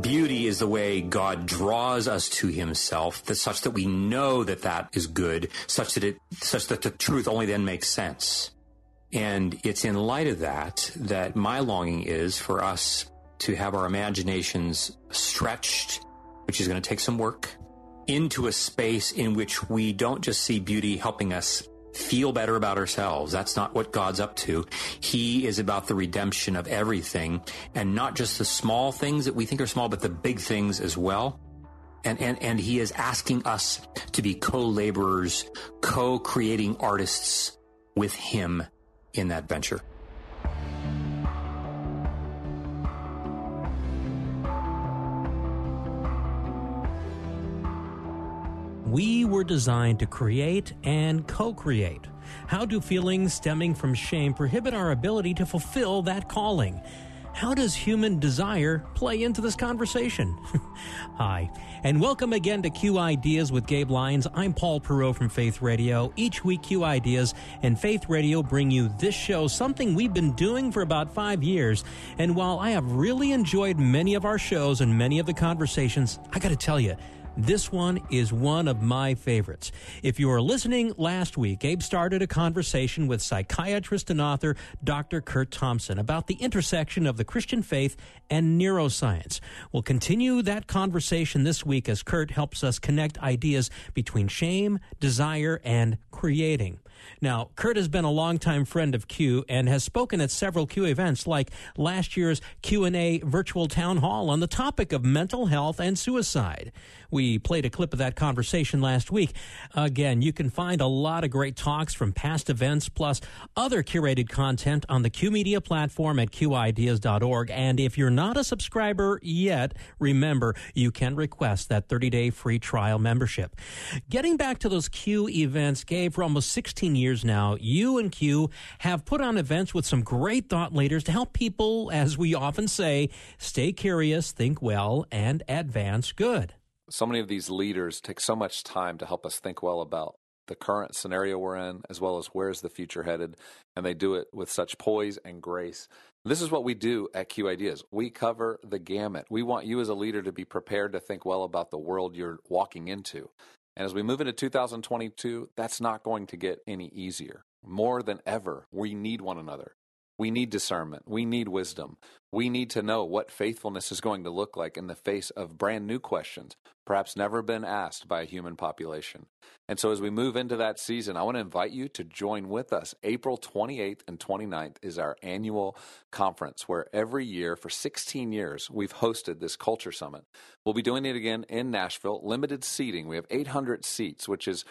Beauty is the way God draws us to himself, that such that we know that that is good, such that it, such that the truth only then makes sense. And it's in light of that that my longing is for us to have our imaginations stretched, which is going to take some work, into a space in which we don't just see beauty helping us feel better about ourselves. That's not what God's up to. He is about the redemption of everything and not just the small things that we think are small, but the big things as well. And, and, and he is asking us to be co-laborers, co-creating artists with him in that venture. We were designed to create and co create. How do feelings stemming from shame prohibit our ability to fulfill that calling? How does human desire play into this conversation? Hi, and welcome again to Q Ideas with Gabe Lyons. I'm Paul Perot from Faith Radio. Each week, Q Ideas and Faith Radio bring you this show, something we've been doing for about five years. And while I have really enjoyed many of our shows and many of the conversations, I got to tell you, this one is one of my favorites. If you were listening last week, Gabe started a conversation with psychiatrist and author Dr. Kurt Thompson about the intersection of the Christian faith and neuroscience. We'll continue that conversation this week as Kurt helps us connect ideas between shame, desire, and creating. Now, Kurt has been a longtime friend of Q and has spoken at several Q events like last year's Q&A virtual town hall on the topic of mental health and suicide. We played a clip of that conversation last week. Again, you can find a lot of great talks from past events plus other curated content on the Q Media platform at qideas.org. And if you're not a subscriber yet, remember you can request that 30-day free trial membership. Getting back to those Q events, Gabe, for almost 16 years now, you and Q have put on events with some great thought leaders to help people, as we often say, stay curious, think well, and advance good so many of these leaders take so much time to help us think well about the current scenario we're in, as well as where's the future headed. And they do it with such poise and grace. This is what we do at Q Ideas. We cover the gamut. We want you as a leader to be prepared to think well about the world you're walking into. And as we move into 2022, that's not going to get any easier. More than ever, we need one another. We need discernment. We need wisdom. We need to know what faithfulness is going to look like in the face of brand new questions, perhaps never been asked by a human population. And so, as we move into that season, I want to invite you to join with us. April 28th and 29th is our annual conference where every year for 16 years we've hosted this culture summit. We'll be doing it again in Nashville, limited seating. We have 800 seats, which is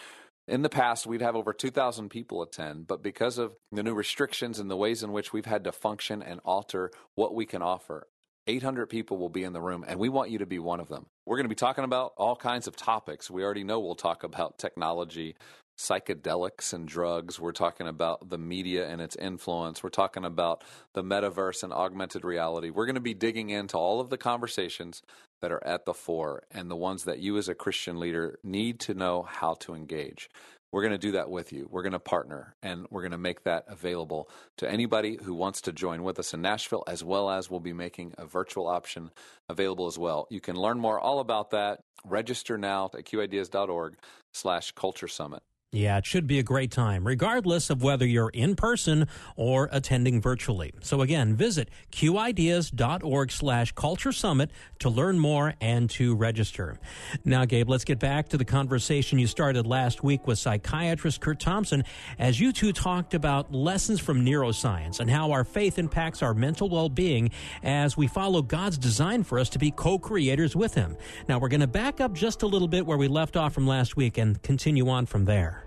in the past, we'd have over 2,000 people attend, but because of the new restrictions and the ways in which we've had to function and alter what we can offer, 800 people will be in the room, and we want you to be one of them. We're going to be talking about all kinds of topics. We already know we'll talk about technology, psychedelics and drugs. We're talking about the media and its influence. We're talking about the metaverse and augmented reality. We're going to be digging into all of the conversations that are at the fore and the ones that you as a Christian leader need to know how to engage. We're going to do that with you. We're going to partner and we're going to make that available to anybody who wants to join with us in Nashville, as well as we'll be making a virtual option available as well. You can learn more all about that. Register now at qideas.org slash culture summit. Yeah, it should be a great time, regardless of whether you're in person or attending virtually. So again, visit qideas.org slash culture summit to learn more and to register. Now, Gabe, let's get back to the conversation you started last week with psychiatrist Kurt Thompson as you two talked about lessons from neuroscience and how our faith impacts our mental well-being as we follow God's design for us to be co-creators with Him. Now, we're going to back up just a little bit where we left off from last week and continue on from there.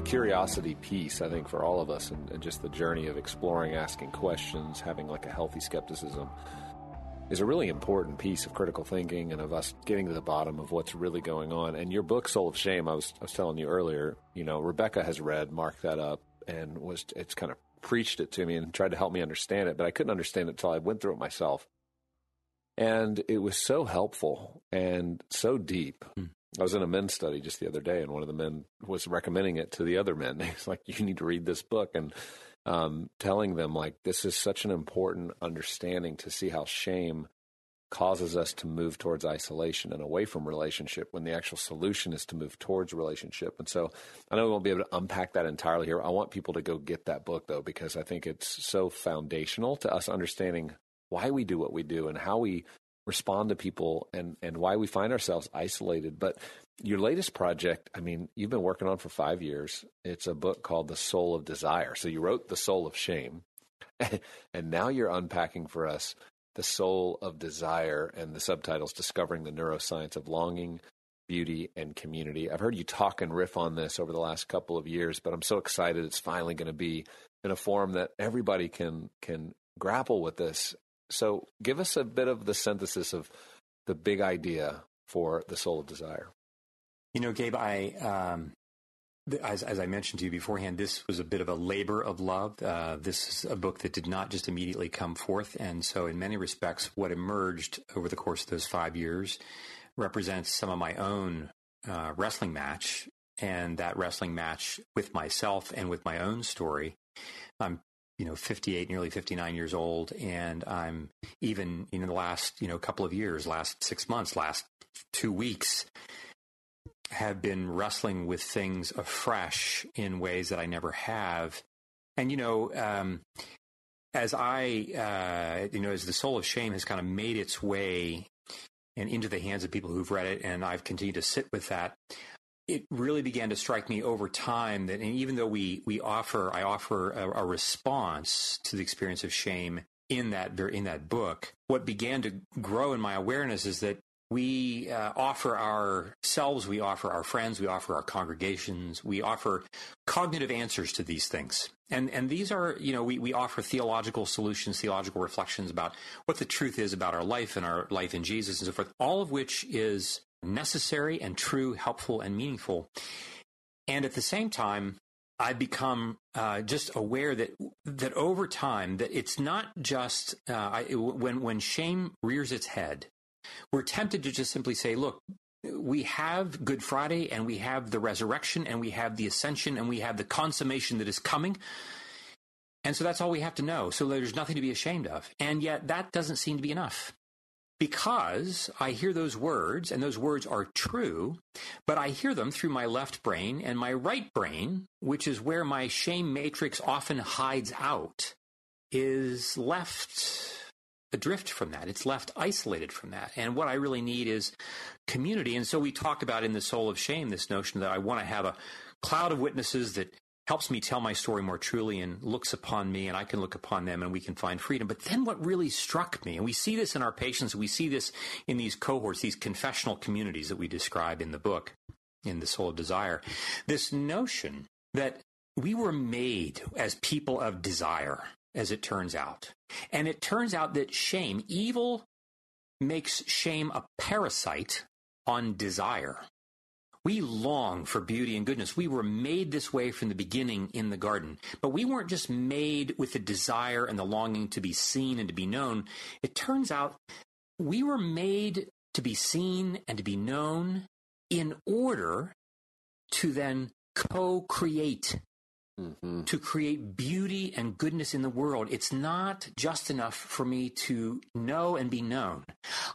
Curiosity piece, I think, for all of us, and, and just the journey of exploring, asking questions, having like a healthy skepticism, is a really important piece of critical thinking and of us getting to the bottom of what's really going on. And your book, Soul of Shame, I was I was telling you earlier, you know, Rebecca has read, marked that up, and was it's kind of preached it to me and tried to help me understand it, but I couldn't understand it until I went through it myself. And it was so helpful and so deep. Mm. I was in a men's study just the other day, and one of the men was recommending it to the other men. He's like, "You need to read this book," and um, telling them like this is such an important understanding to see how shame causes us to move towards isolation and away from relationship when the actual solution is to move towards relationship. And so I know we won't be able to unpack that entirely here. I want people to go get that book though, because I think it's so foundational to us understanding why we do what we do and how we respond to people and, and why we find ourselves isolated. But your latest project, I mean, you've been working on for five years. It's a book called The Soul of Desire. So you wrote The Soul of Shame. and now you're unpacking for us The Soul of Desire and the subtitles Discovering the Neuroscience of Longing, Beauty, and Community. I've heard you talk and riff on this over the last couple of years, but I'm so excited it's finally going to be in a form that everybody can can grapple with this so give us a bit of the synthesis of the big idea for the soul of desire. You know, Gabe, I um, as, as I mentioned to you beforehand, this was a bit of a labor of love. Uh, this is a book that did not just immediately come forth, and so in many respects, what emerged over the course of those five years represents some of my own uh, wrestling match, and that wrestling match with myself and with my own story. I'm you know 58 nearly 59 years old and i'm even in the last you know couple of years last 6 months last 2 weeks have been wrestling with things afresh in ways that I never have. And you know um, as I uh, you know as the soul of shame has kind of made its way and into the hands of people who've read it and I've continued to sit with that it really began to strike me over time that even though we we offer I offer a, a response to the experience of shame in that in that book, what began to grow in my awareness is that we uh, offer ourselves, we offer our friends, we offer our congregations, we offer cognitive answers to these things. And, and these are, you know, we, we offer theological solutions, theological reflections about what the truth is about our life and our life in Jesus and so forth, all of which is necessary and true, helpful and meaningful. And at the same time, I've become uh, just aware that that over time that it's not just uh, I, when when shame rears its head, we're tempted to just simply say, "Look, we have Good Friday and we have the resurrection and we have the ascension and we have the consummation that is coming." And so that's all we have to know. So there's nothing to be ashamed of. And yet that doesn't seem to be enough because I hear those words, and those words are true, but I hear them through my left brain, and my right brain, which is where my shame matrix often hides out, is left adrift from that. It's left isolated from that. And what I really need is community. And so we talk about in the soul of shame this notion that I want to have a cloud of witnesses that helps me tell my story more truly and looks upon me and I can look upon them and we can find freedom. But then what really struck me, and we see this in our patients, we see this in these cohorts, these confessional communities that we describe in the book, in The Soul of Desire, this notion that we were made as people of desire, as it turns out. And it turns out that shame, evil makes shame a parasite on desire. We long for beauty and goodness. We were made this way from the beginning in the garden. But we weren't just made with the desire and the longing to be seen and to be known. It turns out we were made to be seen and to be known in order to then co create Mm-hmm. to create beauty and goodness in the world. It's not just enough for me to know and be known.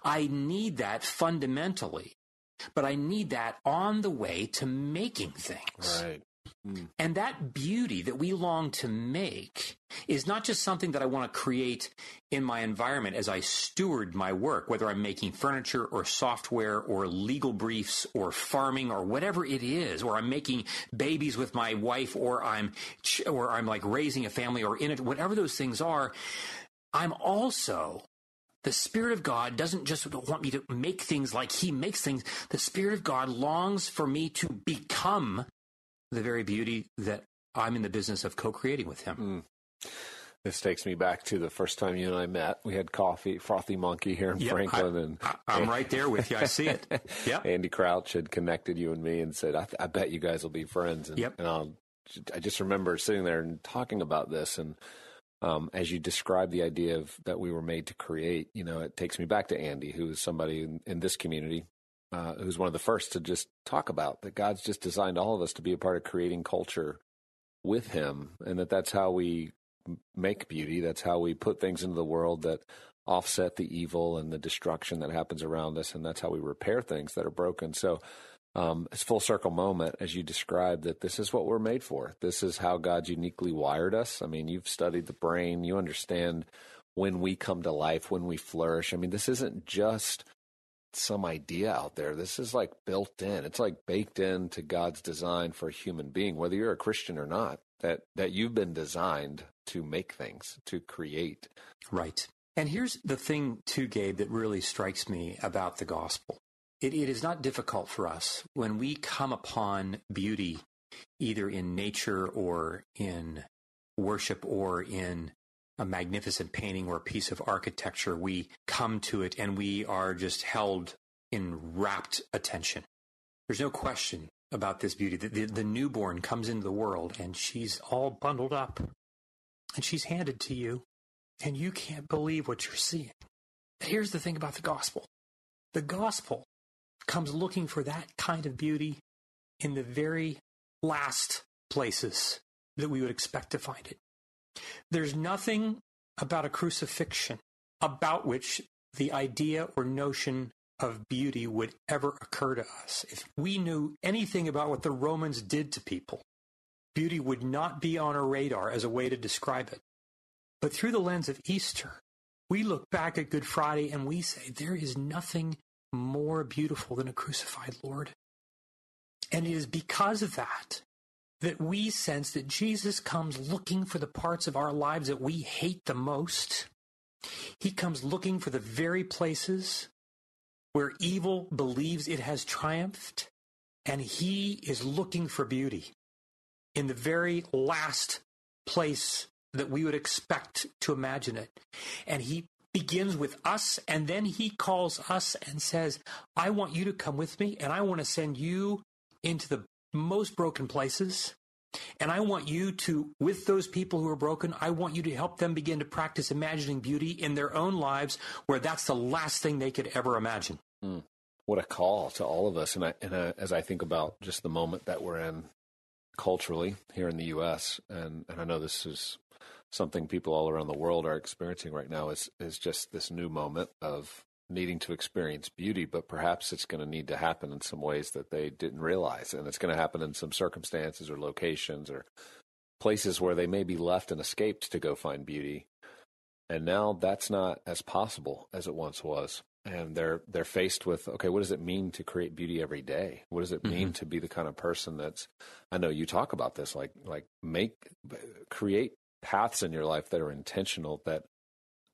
I need that fundamentally but I need that on the way to making things. Right. Mm. And that beauty that we long to make is not just something that I want to create in my environment as I steward my work, whether I'm making furniture or software or legal briefs or farming or whatever it is, or I'm making babies with my wife or I'm, or I'm like raising a family or in it, whatever those things are. I'm also the Spirit of God doesn't just want me to make things like He makes things. The Spirit of God longs for me to become the very beauty that I'm in the business of co-creating with him. Mm. This takes me back to the first time you and I met. We had coffee, Frothy Monkey here in yep, Franklin, I, and I, am right there with you. I see it. Yeah, Andy Crouch had connected you and me and said, "I, th- I bet you guys will be friends." And, yep. and I'll, I just remember sitting there and talking about this, and um, as you described the idea of that we were made to create, you know, it takes me back to Andy, who is somebody in, in this community uh, who's one of the first to just talk about that God's just designed all of us to be a part of creating culture with Him, and that that's how we make beauty. That's how we put things into the world that offset the evil and the destruction that happens around us, and that's how we repair things that are broken. So. Um, it's full circle moment as you described that this is what we're made for. This is how God uniquely wired us. I mean, you've studied the brain, you understand when we come to life, when we flourish. I mean, this isn't just some idea out there. This is like built in. It's like baked into God's design for a human being, whether you're a Christian or not. That that you've been designed to make things, to create. Right. And here's the thing too, Gabe, that really strikes me about the gospel. It, it is not difficult for us when we come upon beauty, either in nature or in worship or in a magnificent painting or a piece of architecture, we come to it and we are just held in rapt attention. There's no question about this beauty. The, the, the, newborn comes into the world and she's all bundled up and she's handed to you and you can't believe what you're seeing. Here's the thing about the gospel. The gospel comes looking for that kind of beauty in the very last places that we would expect to find it. There's nothing about a crucifixion about which the idea or notion of beauty would ever occur to us. If we knew anything about what the Romans did to people, beauty would not be on our radar as a way to describe it. But through the lens of Easter, we look back at Good Friday and we say, there is nothing more beautiful than a crucified Lord. And it is because of that that we sense that Jesus comes looking for the parts of our lives that we hate the most. He comes looking for the very places where evil believes it has triumphed, and he is looking for beauty in the very last place that we would expect to imagine it. And he begins with us, and then he calls us and says, I want you to come with me, and I want to send you into the most broken places. And I want you to, with those people who are broken, I want you to help them begin to practice imagining beauty in their own lives where that's the last thing they could ever imagine. Mm. What a call to all of us. And, I, and uh, as I think about just the moment that we're in culturally here in the U.S., and, and I know this is something people all around the world are experiencing right now is is just this new moment of needing to experience beauty, but perhaps it's going to need to happen in some ways that they didn't realize, and it's going to happen in some circumstances or locations or places where they may be left and escaped to go find beauty, and now that's not as possible as it once was. And they're they're faced with okay, what does it mean to create beauty every day? What does it mean mm-hmm. to be the kind of person that's? I know you talk about this, like like make create paths in your life that are intentional that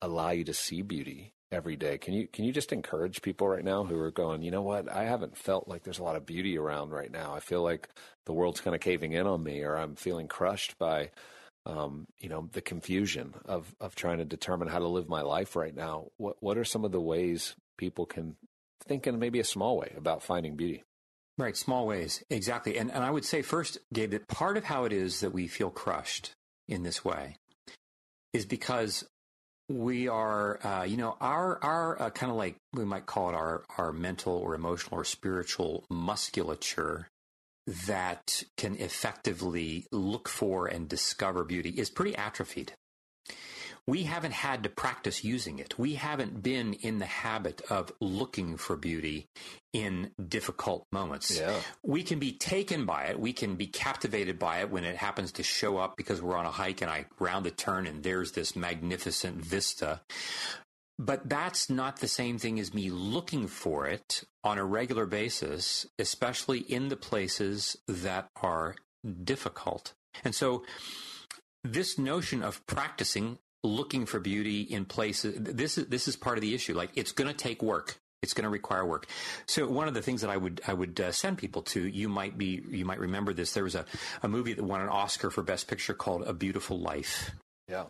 allow you to see beauty every day. Can you can you just encourage people right now who are going, you know what, I haven't felt like there's a lot of beauty around right now. I feel like the world's kind of caving in on me, or I'm feeling crushed by, um, you know, the confusion of of trying to determine how to live my life right now. What what are some of the ways people can think in maybe a small way about finding beauty? Right, small ways, exactly. And and I would say first, Gabe, that part of how it is that we feel crushed in this way is because we are, uh, you know, our our uh, kind of like we might call it our our mental or emotional or spiritual musculature that can effectively look for and discover beauty is pretty atrophied we haven't had to practice using it. We haven't been in the habit of looking for beauty in difficult moments. Yeah. We can be taken by it. We can be captivated by it when it happens to show up because we're on a hike and I round the turn and there's this magnificent vista. But that's not the same thing as me looking for it on a regular basis, especially in the places that are difficult. And so this notion of practicing looking for beauty in places. This is this is part of the issue. Like it's going to take work. It's going to require work. So one of the things that I would I would uh, send people to, you might be you might remember this. There was a, a movie that won an Oscar for Best Picture called A Beautiful Life. Yeah.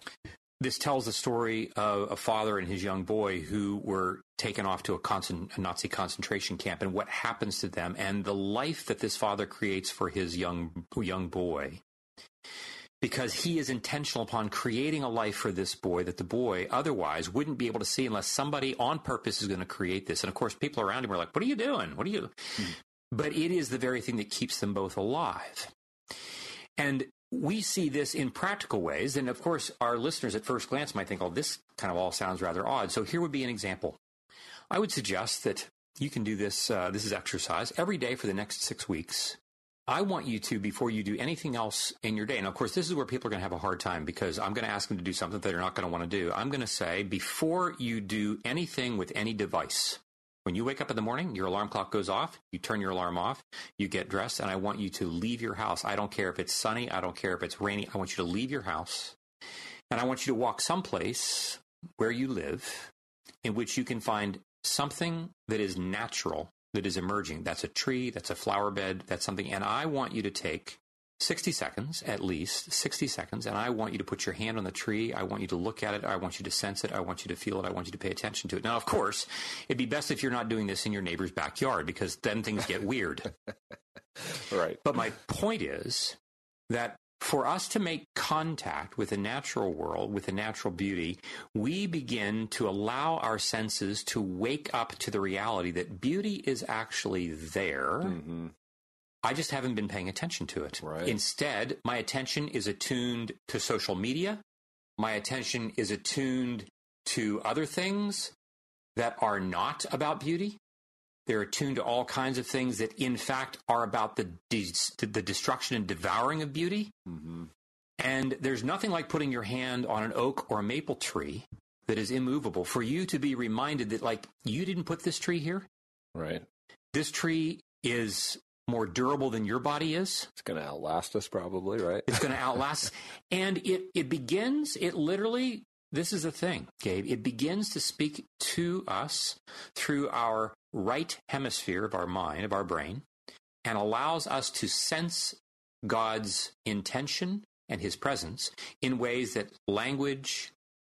This tells the story of a father and his young boy who were taken off to a, concent- a Nazi concentration camp, and what happens to them, and the life that this father creates for his young young boy because he is intentional upon creating a life for this boy that the boy otherwise wouldn't be able to see unless somebody on purpose is going to create this. And of course, people around him are like, What are you doing? What are you? Mm. But it is the very thing that keeps them both alive. And we see this in practical ways. And of course, our listeners at first glance might think, oh, this kind of all sounds rather odd. So here would be an example. I would suggest that you can do this. Uh, this is exercise every day for the next six weeks. I want you to, before you do anything else in your day, and of course, this is where people are going to have a hard time because I'm going to ask them to do something that they're not going to want to do. I'm going to say, before you do anything with any device, when you wake up in the morning, your alarm clock goes off, you turn your alarm off, you get dressed, and I want you to leave your house. I don't care if it's sunny, I don't care if it's rainy, I want you to leave your house. And I want you to walk someplace where you live in which you can find something that is natural that is emerging. That's a tree, that's a flower bed, that's something. And I want you to take 60 seconds, at least 60 seconds, and I want you to put your hand on the tree. I want you to look at it. I want you to sense it. I want you to feel it. I want you to pay attention to it. Now, of course, it'd be best if you're not doing this in your neighbor's backyard because then things get weird. right. But my point is that for us to make contact with the natural world, with the natural beauty, we begin to allow our senses to wake up to the reality that beauty is actually there. Mm-hmm. I just haven't been paying attention to it. Right. Instead, my attention is attuned to social media. My attention is attuned to other things that are not about beauty. They're attuned to all kinds of things that, in fact, are about the, de- the destruction and devouring of beauty. Mm-hmm. And there's nothing like putting your hand on an oak or a maple tree that is immovable for you to be reminded that, like, you didn't put this tree here. Right. This tree is more durable than your body is. It's going to outlast us, probably, right? It's going to outlast. and it, it begins, it literally, this is the thing, Gabe, it begins to speak to us through our right hemisphere of our mind, of our brain, and allows us to sense God's intention and his presence in ways that language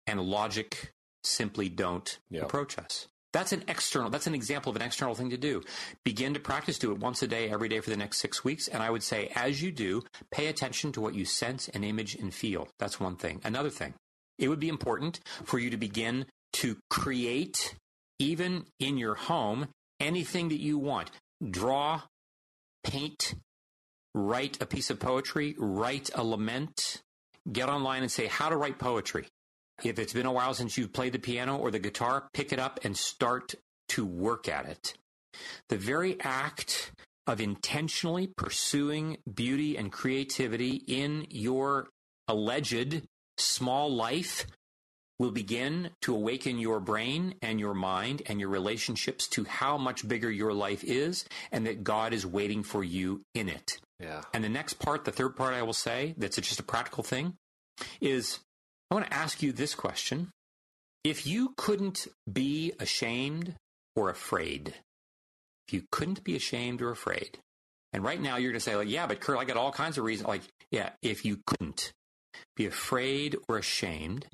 and logic simply don't yep. approach us. That's an external, that's an example of an external thing to do. Begin to practice, do it once a day, every day for the next six weeks. And I would say, as you do, pay attention to what you sense and image and feel. That's one thing. Another thing, it would be important for you to begin to create, even in your home, anything that you want. Draw, paint, write a piece of poetry, write a lament, get online and say how to write poetry. If it's been a while since you've played the piano or the guitar, pick it up and start to work at it. The very act of intentionally pursuing beauty and creativity in your alleged small life will begin to awaken your brain and your mind and your relationships to how much bigger your life is and that God is waiting for you in it. Yeah. And the next part, the third part I will say, that's just a practical thing, is I want to ask you this question. If you couldn't be ashamed or afraid, if you couldn't be ashamed or afraid, and right now you're going to say, like, yeah, but Kurt, I got all kinds of reasons. Like, yeah, if you couldn't be afraid or ashamed,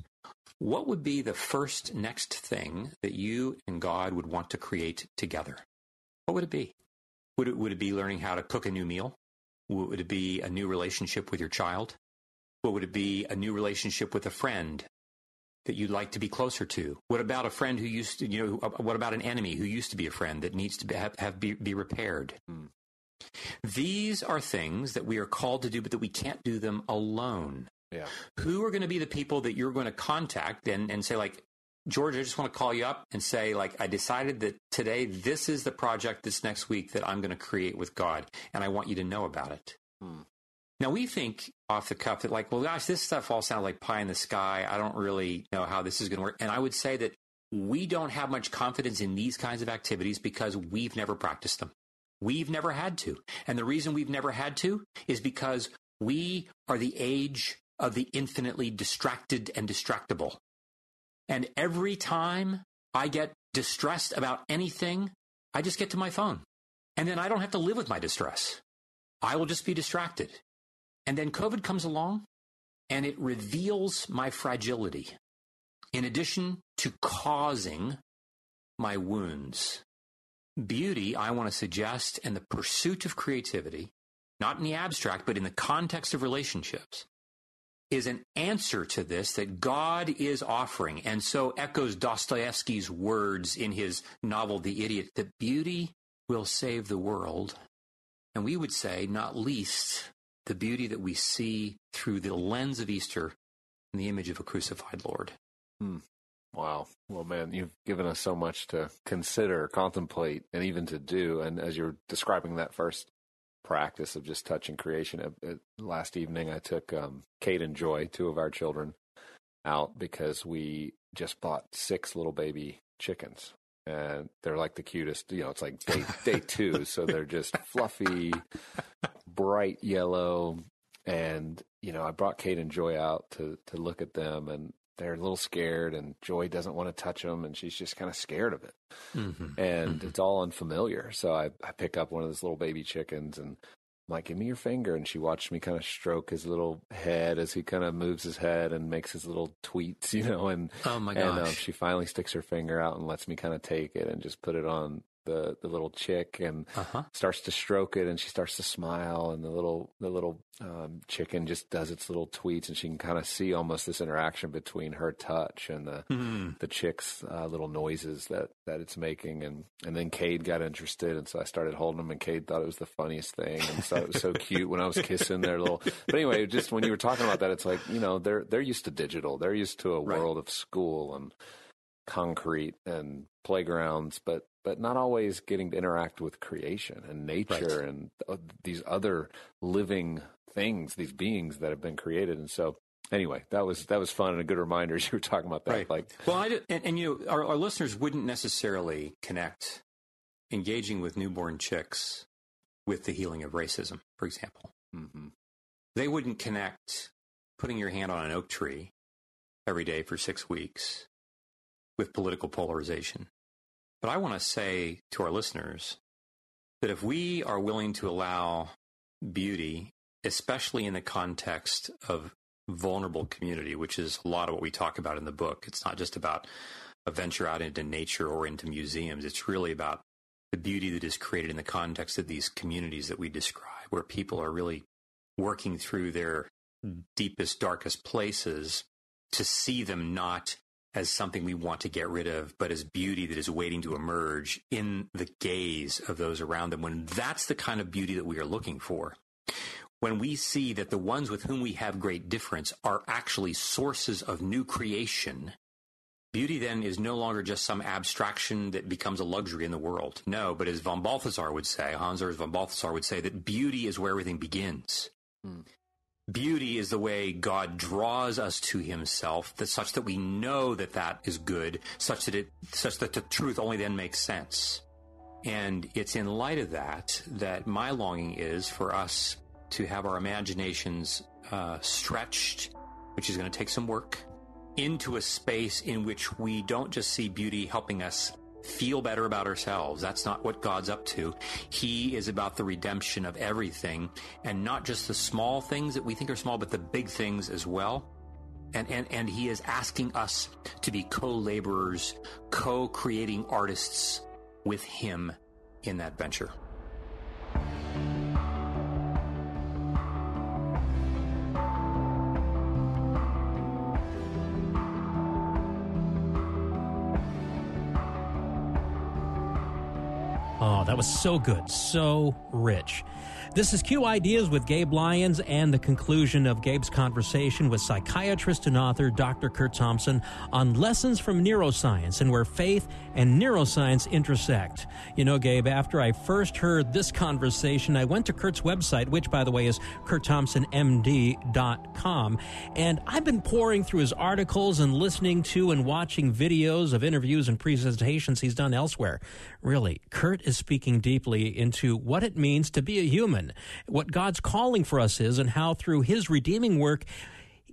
what would be the first next thing that you and God would want to create together? What would it be? Would it, would it be learning how to cook a new meal? Would it be a new relationship with your child? What would it be a new relationship with a friend that you'd like to be closer to? What about a friend who used to, you know, what about an enemy who used to be a friend that needs to be, have, have be, be repaired? Hmm. These are things that we are called to do, but that we can't do them alone. Yeah. Who are going to be the people that you're going to contact and, and say, like, George, I just want to call you up and say, like, I decided that today this is the project this next week that I'm going to create with God, and I want you to know about it. Hmm. Now, we think off the cuff that, like, well, gosh, this stuff all sounds like pie in the sky. I don't really know how this is going to work. And I would say that we don't have much confidence in these kinds of activities because we've never practiced them. We've never had to. And the reason we've never had to is because we are the age of the infinitely distracted and distractible. And every time I get distressed about anything, I just get to my phone. And then I don't have to live with my distress. I will just be distracted. And then COVID comes along and it reveals my fragility. In addition to causing my wounds, beauty, I want to suggest, and the pursuit of creativity, not in the abstract, but in the context of relationships, is an answer to this that God is offering. And so echoes Dostoevsky's words in his novel, The Idiot, that beauty will save the world. And we would say, not least, the beauty that we see through the lens of Easter in the image of a crucified Lord. Hmm. Wow. Well, man, you've given us so much to consider, contemplate, and even to do. And as you're describing that first practice of just touching creation, uh, uh, last evening I took um, Cade and Joy, two of our children, out because we just bought six little baby chickens. And they're like the cutest, you know, it's like day, day two. So they're just fluffy, bright yellow. And, you know, I brought Cade and Joy out to, to look at them and they're a little scared and Joy doesn't want to touch them and she's just kind of scared of it. Mm-hmm. And mm-hmm. it's all unfamiliar. So I, I pick up one of those little baby chickens and I'm like, give me your finger. And she watched me kind of stroke his little head as he kind of moves his head and makes his little tweets, you know. And, oh my gosh. And um, she finally sticks her finger out and lets me kind of take it and just put it on the the little chick and uh-huh. starts to stroke it and she starts to smile and the little the little um, chicken just does its little tweets and she can kind of see almost this interaction between her touch and the mm. the chick's uh, little noises that that it's making and and then Cade got interested and so I started holding him and Cade thought it was the funniest thing and so it was so cute when I was kissing their little but anyway just when you were talking about that it's like you know they're they're used to digital they're used to a right. world of school and concrete and playgrounds, but but not always getting to interact with creation and nature right. and uh, these other living things, these beings that have been created. And so, anyway, that was that was fun and a good reminder as you were talking about that. Right. Like, well, I did, and, and you know, our, our listeners wouldn't necessarily connect engaging with newborn chicks with the healing of racism, for example. Mm-hmm. They wouldn't connect putting your hand on an oak tree every day for six weeks with political polarization. But I want to say to our listeners that if we are willing to allow beauty, especially in the context of vulnerable community, which is a lot of what we talk about in the book, it's not just about a venture out into nature or into museums. It's really about the beauty that is created in the context of these communities that we describe, where people are really working through their deepest, darkest places to see them not as something we want to get rid of, but as beauty that is waiting to emerge in the gaze of those around them. When that's the kind of beauty that we are looking for. When we see that the ones with whom we have great difference are actually sources of new creation, beauty then is no longer just some abstraction that becomes a luxury in the world. No, but as von Balthasar would say, Hans Urs von Balthasar would say that beauty is where everything begins. Hmm. Beauty is the way God draws us to himself, that such that we know that that is good, such that it, such that the truth only then makes sense. And it's in light of that that my longing is for us to have our imaginations uh, stretched, which is going to take some work, into a space in which we don't just see beauty helping us feel better about ourselves. That's not what God's up to. He is about the redemption of everything and not just the small things that we think are small, but the big things as well. And, and, and he is asking us to be co-laborers, co-creating artists with him in that venture. Was so good, so rich. This is Q Ideas with Gabe Lyons and the conclusion of Gabe's conversation with psychiatrist and author Dr. Kurt Thompson on lessons from neuroscience and where faith and neuroscience intersect. You know, Gabe, after I first heard this conversation, I went to Kurt's website, which, by the way, is kurtthompsonmd.com, and I've been pouring through his articles and listening to and watching videos of interviews and presentations he's done elsewhere. Really, Kurt is speaking deeply into what it means to be a human what God's calling for us is, and how through His redeeming work,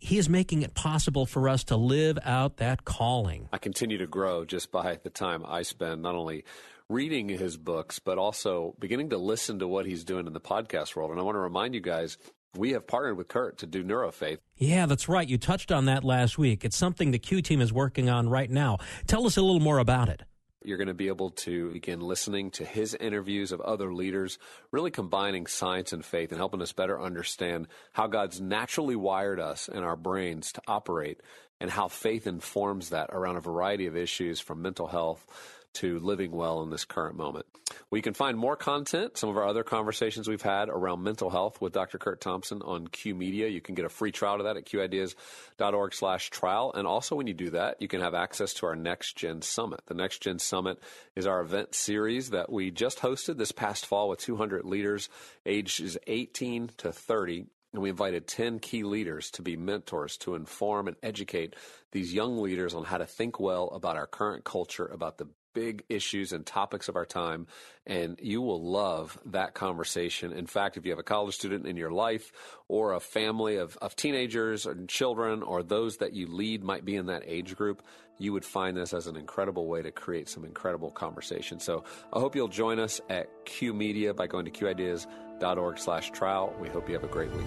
he is making it possible for us to live out that calling. I continue to grow just by the time I spend not only reading his books, but also beginning to listen to what he's doing in the podcast world. And I want to remind you guys we have partnered with Kurt to do NeuroFaith. Yeah, that's right. You touched on that last week. It's something the Q team is working on right now. Tell us a little more about it. You're going to be able to begin listening to his interviews of other leaders, really combining science and faith and helping us better understand how God's naturally wired us and our brains to operate and how faith informs that around a variety of issues from mental health to living well in this current moment. We can find more content, some of our other conversations we've had around mental health with Dr. Kurt Thompson on Q Media. You can get a free trial to that at qideas.org slash trial. And also when you do that, you can have access to our Next Gen Summit. The Next Gen Summit is our event series that we just hosted this past fall with 200 leaders ages 18 to 30 and we invited 10 key leaders to be mentors to inform and educate these young leaders on how to think well about our current culture, about the big issues and topics of our time, and you will love that conversation. In fact, if you have a college student in your life or a family of, of teenagers and children or those that you lead might be in that age group, you would find this as an incredible way to create some incredible conversation. So I hope you'll join us at Q Media by going to qideas.org slash trial. We hope you have a great week.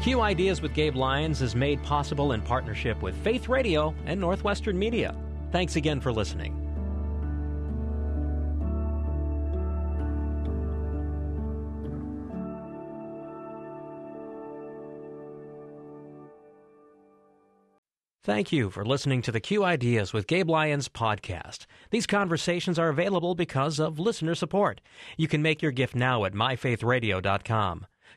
Q Ideas with Gabe Lyons is made possible in partnership with Faith Radio and Northwestern Media. Thanks again for listening. Thank you for listening to the Q Ideas with Gabe Lyons podcast. These conversations are available because of listener support. You can make your gift now at myfaithradio.com.